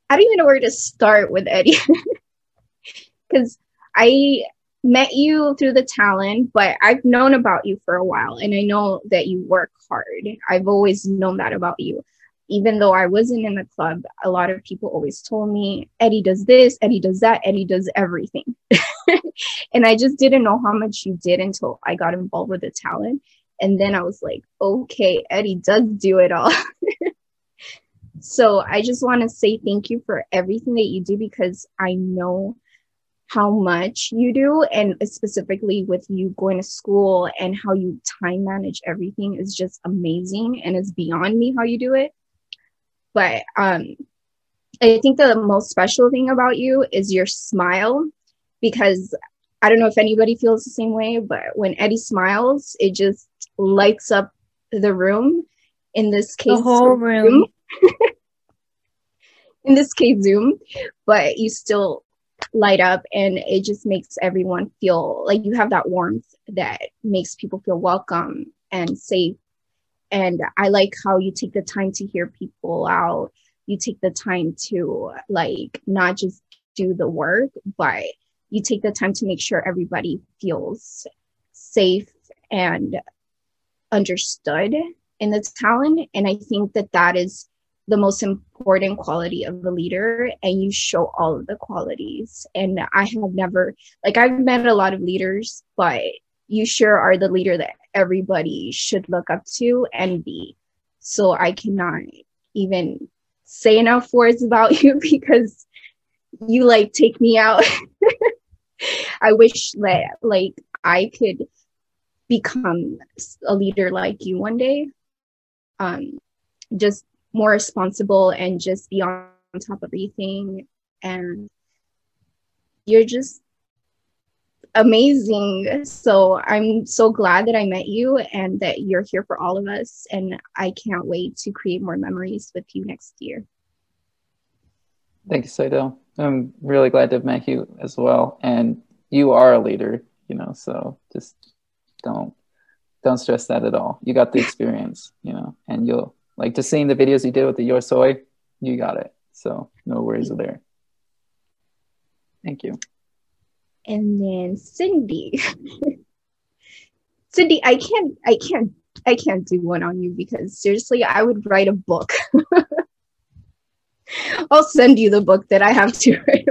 I don't even know where to start with Eddie *laughs* because I met you through the Talon, but I've known about you for a while and I know that you work hard. I've always known that about you. Even though I wasn't in the club, a lot of people always told me, Eddie does this, Eddie does that, Eddie does everything. *laughs* and I just didn't know how much you did until I got involved with the Talon. And then I was like, okay, Eddie does do it all. *laughs* so I just want to say thank you for everything that you do because I know how much you do and specifically with you going to school and how you time manage everything is just amazing and it's beyond me how you do it but um i think the most special thing about you is your smile because i don't know if anybody feels the same way but when eddie smiles it just lights up the room. In this case The whole room. *laughs* in this case zoom. But you still light up and it just makes everyone feel like you have that warmth that makes people feel welcome and safe and i like how you take the time to hear people out. You take the time to like not just do the work but you take the time to make sure everybody feels safe and understood in the Talon and i think that that is the most important quality of a leader and you show all of the qualities. And i have never like i've met a lot of leaders but you sure are the leader that everybody should look up to and be. So i cannot even say enough words about *laughs* you because you like take me out. *laughs* I wish that like i could become a leader like you one day. Um just more responsible and just be on top of everything. And you're just amazing so i'm so glad that i met you and that you're here for all of us and i can't wait to create more memories with you next year Thank you, Seidel. I'm really glad to have met you as well. And you are a leader, you know, so just don't don't stress that at all. You got the experience, *laughs* you know, and you'll like just seeing the videos you did with the Yo Soy, you got it. So no worries there. Thank you. And then cindy. *laughs* Cindy i can't i can't i can't do one on you because seriously i would write a book. *laughs* I'll send you the book that i have to *laughs* write.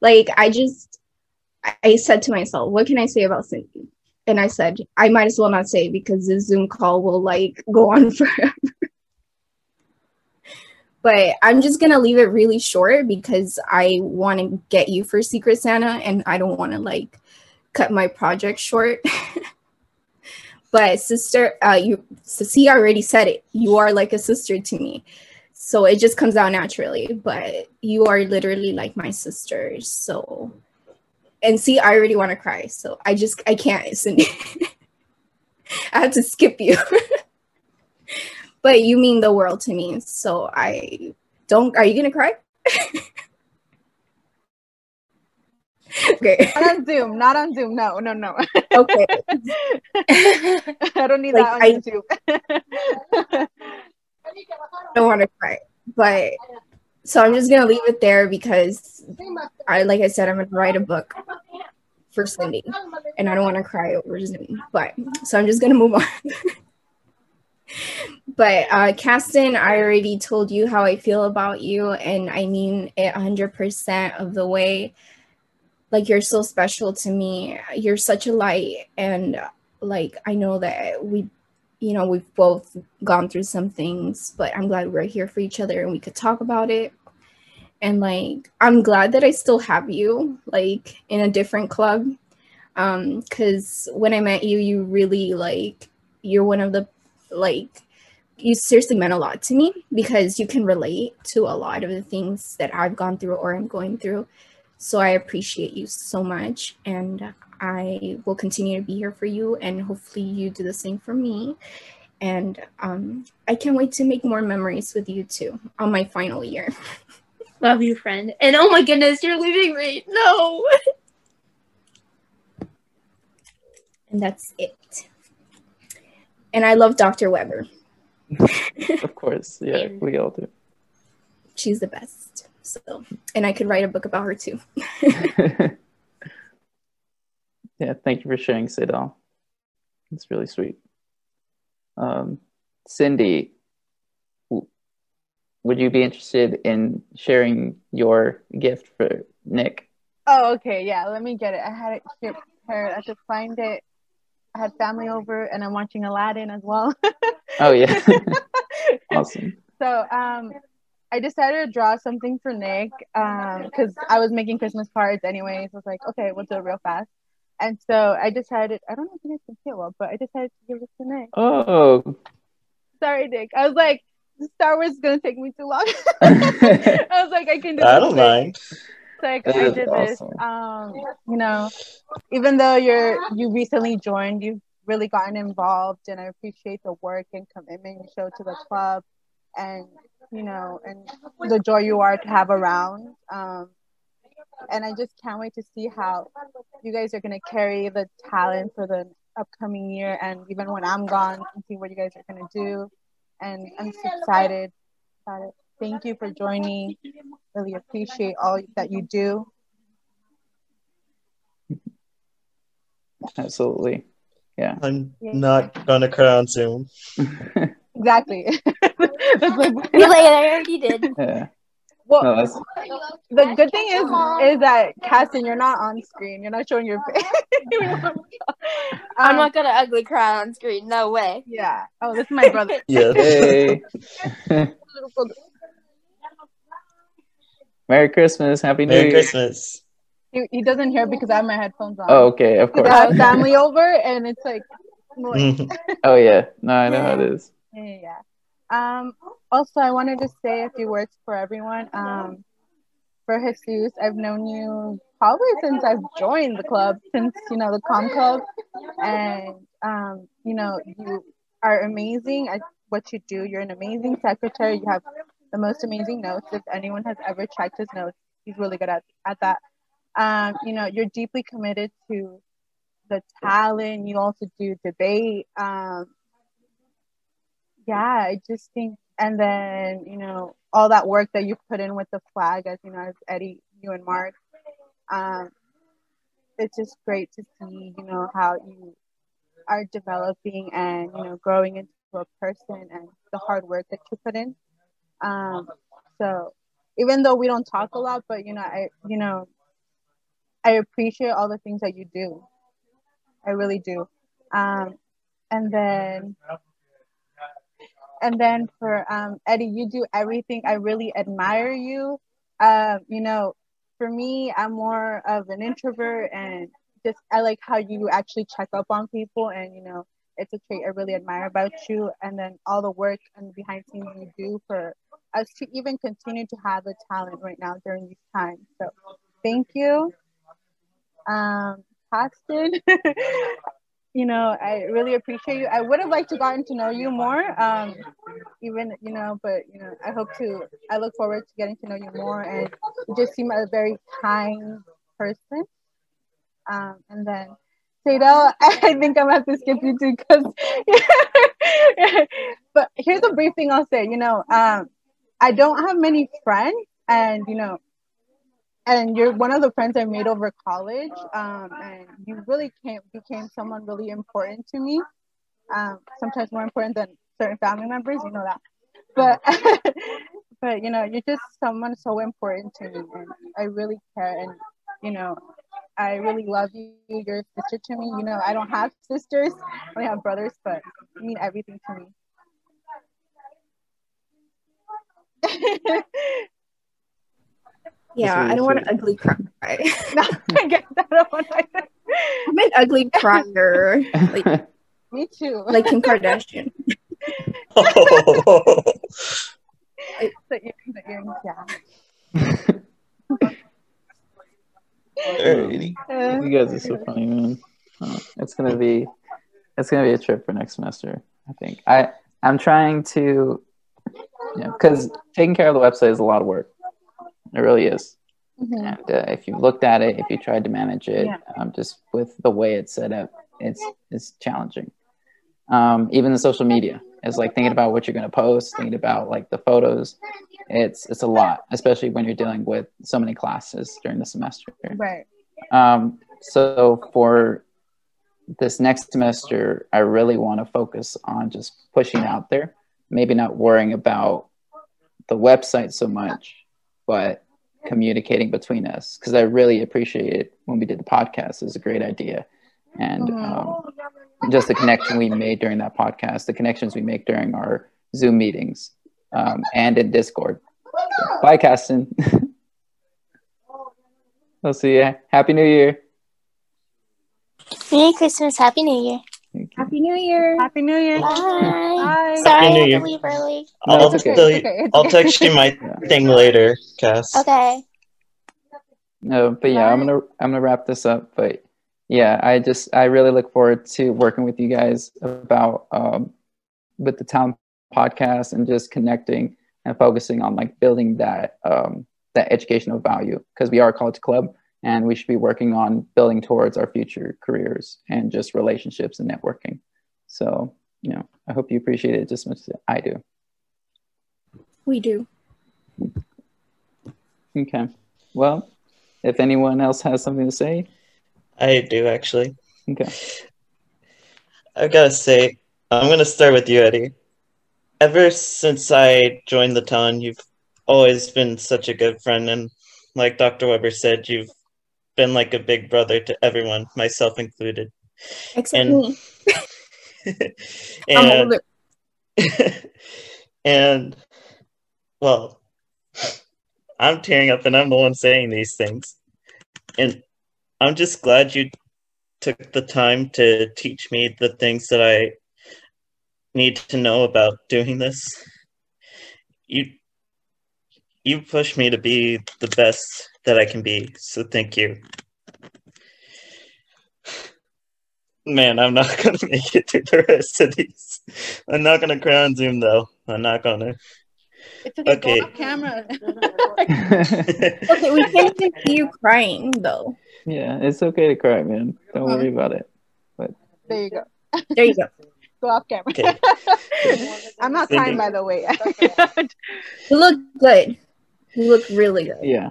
Like i just I- said to myself what can i say about cindy? And i said i might as well not say because this zoom call will like go on forever but i'm just gonna leave it really short because i want to get you for secret santa and i don't want to like cut my project short. *laughs* But sister uh you see i already said it. You are like a sister to me. So it just comes out naturally. But you are literally like my sister. So and see i already want to cry. So i just i can't *laughs* i have to skip you *laughs* but you mean the world to me so i don't are you gonna cry *laughs* okay Not on Zoom. Not on Zoom. No, no, no. okay *laughs* I don't need Like, that on I- YouTube. *laughs* I don't want to cry, but so I'm just gonna leave it there because I, like I said, I'm gonna write a book for Cindy, and I don't want to cry over Zoom. But so I'm just gonna move on. But uh, Caston, I already told you how I feel about you, and I mean it 100% of the way. Like you're so special to me. You're such a light, and like I know that we you know, we've both gone through some things, but I'm glad we're here for each other and we could talk about it. And like, I'm glad that I still have you like in a different club. Um, cause when I met you, you really like, you're one of the like, you seriously meant a lot to me because you can relate to a lot of the things that I've gone through or I'm going through. So I appreciate you so much. And I will continue to be here for you. And hopefully, you do the same for me. And um, I can't wait to make more memories with you too on my final year. *laughs* Love you, friend. And oh my goodness, you're leaving me. No. *laughs* And that's it. And I love Dr. Weber. *laughs* of course, yeah, we all do. She's the best. So, and I could write a book about her too. *laughs* yeah, thank you for sharing, Sadal. It's really sweet. Um, Cindy, w- would you be interested in sharing your gift for Nick? Oh, okay. Yeah, let me get it. I had it here prepared. I have to find it. I had family over, and I'm watching Aladdin as well. Oh yeah, *laughs* awesome. So um, I decided to draw something for Nick because I was making Christmas cards anyways. I was like, okay, we'll do it real fast. And so I decided, I don't know if you guys can see it well, but I decided to give it to Nick. Oh, Sorry, Nick. I was like, Star Wars is going to take me too long. *laughs* *laughs* I was like, I can do it. I don't mind. Like That I did this. Um, you know, even though you're you recently joined, you've really gotten involved, and I appreciate the work and commitment you show to the club, and you know, and the joy you are to have around. Um, and I just can't wait to see how you guys are gonna carry the Talon for the upcoming year, and even when I'm gone, and see what you guys are gonna do. And I'm so excited. excited. Thank you for joining. Really appreciate all that you do. *laughs* absolutely. Yeah. I'm not gonna cry on Zoom. *laughs* Exactly. That's like, You like I already did. yeah. well, No, that's, the good thing is is that Caston, you're not on screen. You're not showing your *laughs* face. I'm Um, not gonna ugly cry on screen. No way. Yeah. Oh, this is my brother. Yes. hey. Merry Christmas. Happy New Merry Year. Christmas. He, he doesn't hear because I have my headphones on. Oh, okay. Of course. I have family over and it's like. *laughs* *laughs* Oh, yeah. No, I know how it is. Yeah, yeah, yeah. Um, also, I wanted to say a few words for everyone. Um, for Jesus, I've known you probably since I've joined the club, since you know the Com Club, and um, you know you are amazing at what you do. You're an amazing secretary. You have the most amazing notes. If anyone has ever checked his notes, he's really good at at that. Um, you know, you're deeply committed to the Talon. You also do debate. Um, yeah, I just think, and then you know all that work that you put in with the flag, as you know, as Eddie, you and Mark. Um, it's just great to see, you know, how you are developing and you know growing into a person and the hard work that you put in. Um, so even though we don't talk a lot, but you know, I you know, I appreciate all the things that you do. I really do. Um, and then and then for um, Eddie, you do everything. I really admire you. Um, you know, for me, I'm more of an introvert, and just I like how you actually check up on people, and you know, it's a trait I really admire about you. And then all the work and behind scenes you do for us to even continue to have the Talon right now during these times. So, thank you, um, Paxton. *laughs* you know, I really appreciate you. I would have liked to gotten to know you more, um, even you know, but you know, I hope to. I look forward to getting to know you more, and you just seem a very kind person. Um, and then Sadel, *laughs* I think I'm gonna have to skip you too, because. *laughs* but here's a brief thing I'll say. You know, um, I don't have many friends, and you know, and you're one of the friends I made over college. Um, and you really came, became someone really important to me. Um, sometimes more important than certain family members, you know that. But, *laughs* but you know, you're just someone so important to me, and I really care. And you know, I really love you. You're a sister to me. You know, I don't have sisters, I only have brothers, but you mean everything to me. *laughs* Yeah, I don't want an ugly cry. *laughs* no, *laughs* I get that. I don't want to- I'm an ugly crier, like Me too. like Kim Kardashian. Oh. the earrings, the earrings, yeah. Alrighty. Uh, You guys are so funny, man. Uh, it's gonna be, it's gonna be a trip for next semester. I think. I I'm trying to, know, because taking care of the website is a lot of work. It really is. mhm. And uh, if you looked at it, if you tried to manage it, Yeah. um, just with the way it's set up, it's it's challenging. Um, even the social media is like thinking about what you're going to post, thinking about like the photos. It's it's a lot, especially when you're dealing with so many classes during the semester. Right. Um, so for this next semester, I really want to focus on just pushing out there, maybe not worrying about the website so much, but communicating between us because I really appreciated when we did the podcast. It was a great idea, and um, just the connection we made during that podcast, the connections we make during our Zoom meetings, um, and in Discord. So, bye, Caston. *laughs* I'll see you. Happy New Year. Merry Christmas, Happy New Year. Thank you. Happy New Year. Happy New Year. Bye. Bye. Sorry, New I had Year. to leave early. No, I'll it's okay. tell you. Okay, I'll text you my thing later, Cass. Okay. No, but yeah, I'm gonna I'm gonna wrap this up. But yeah, I just I really look forward to working with you guys about um, with the Talon podcast and just connecting and focusing on like building that um, that educational value because we are a college club and we should be working on building towards our future careers and just relationships and networking. So you know, I hope you appreciate it just as much as I do. We do. Okay, well, if anyone else has something to say, I do actually. okay. I've got to say, I'm going to start with you, Eddie. Ever since I joined the Talon, you've always been such a good friend. And like Dr. Weber said, you've been like a big brother to everyone, myself included. Except And- me. *laughs* And, *laughs* and, well, I'm tearing up and I'm the one saying these things. And I'm just glad you took the time to teach me the things that I need to know about doing this. You you push me to be the best that I can be, so thank you. Man, I'm not *laughs* gonna make it through the rest of these. I'm not gonna cry on Zoom though. I'm not gonna. It's okay. Okay. Go camera. *laughs* Okay, we can't even see you crying though. Yeah, it's okay to cry, man. Don't worry uh-huh. about it. But There you go. There you go. *laughs* Go off camera. Okay. I'm not crying, by the way. You look good. You look really good. Yeah.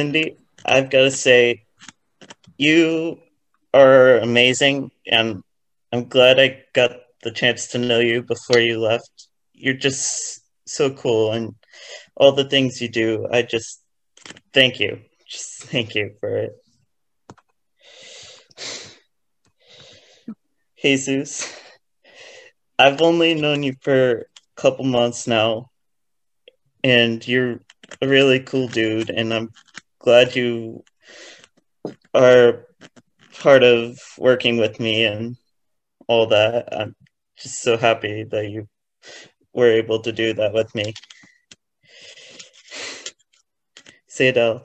Cindy, I've got to say, you are amazing, and I'm glad I got the chance to know you before you left. You're just so cool, and all the things you do, I just thank you. Just thank you for it. Jesus, I've only known you for a couple months now, and you're a really cool dude, and I'm glad you are part of working with me and all that. I'm just so happy that you were able to do that with me. Sadel,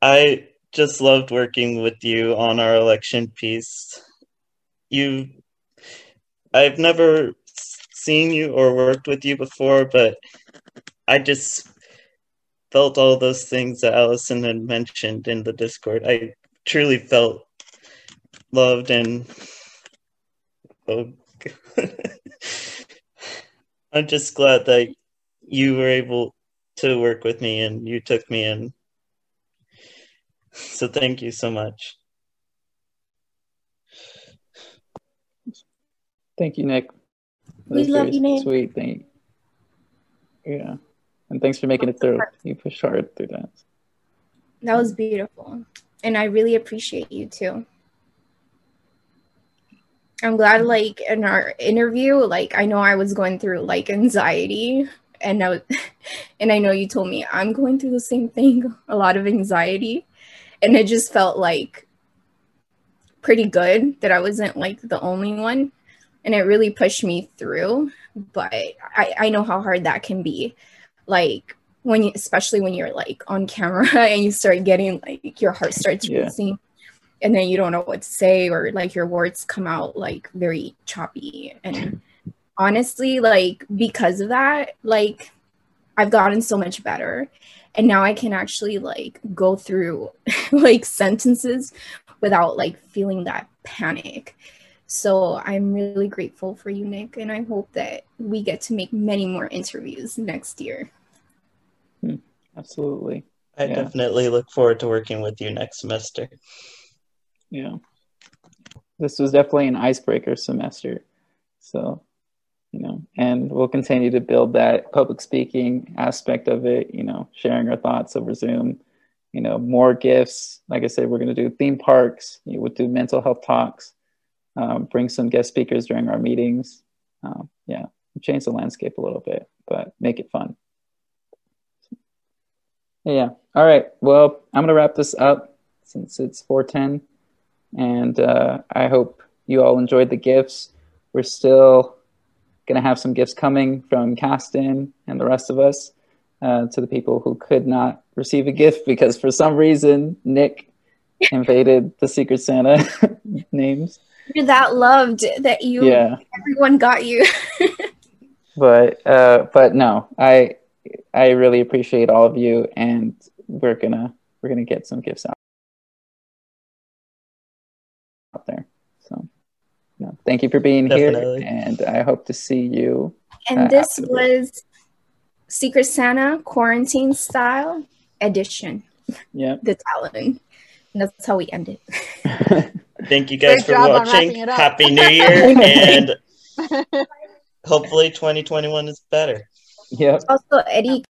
I just loved working with you on our election piece. You, I've never seen you or worked with you before, but I just felt all those things that Allison had mentioned in the Discord. I truly felt loved and oh, *laughs* I'm just glad that you were able to work with me and you took me in. So thank you so much. Thank you, Nick. That We love you, Nick. Sweet. Thank Yeah. And thanks for making it through. You pushed hard through that. That was beautiful. And I really appreciate you too. I'm glad like in our interview, like I know I was going through like anxiety and I was, *laughs* and I know you told me I'm going through the same thing, *laughs* a lot of anxiety. And it just felt like pretty good that I wasn't like the only one. And it really pushed me through. But I, I know how hard that can be. Like when you, especially when you're like on camera *laughs* and you start getting like your heart starts Yeah. racing and then you don't know what to say or like your words come out like very choppy. And honestly like because of that like i've gotten so much better. And now i can actually like go through *laughs* like sentences without like feeling that panic so i'm really grateful for you nick and i hope that we get to make many more interviews next year hmm, Absolutely. I Yeah. definitely look forward to working with you next semester. Yeah. This was definitely an icebreaker semester. So, you know, and we'll continue to build that public speaking aspect of it, you know, sharing our thoughts over Zoom, you know, more gifts. Like I said, we're going to do theme parks, you know, we'll do mental health talks, um, bring some guest speakers during our meetings. Um, yeah, change the landscape a little bit, but make it fun. Yeah. All right. Well, I'm going to wrap this up since it's 410 and uh, I hope you all enjoyed the gifts. We're still going to have some gifts coming from Caston and the rest of us uh, to the people who could not receive a gift because for some reason Nick *laughs* invaded the Secret Santa *laughs* names. You're that loved that you Yeah, everyone got you *laughs* but uh, but no, I I really appreciate all of you, and we're gonna we're gonna get some gifts out out there. So, no, thank you for being Definitely. here, and I hope to see you. And Uh, this was Secret Santa quarantine style edition, Yeah, the Talon. And that's how we end it. *laughs* Thank you guys Great for watching. wrapping it up. Happy New Year, *laughs* and *laughs* hopefully 2021 is better. Yeah. Also, Eddie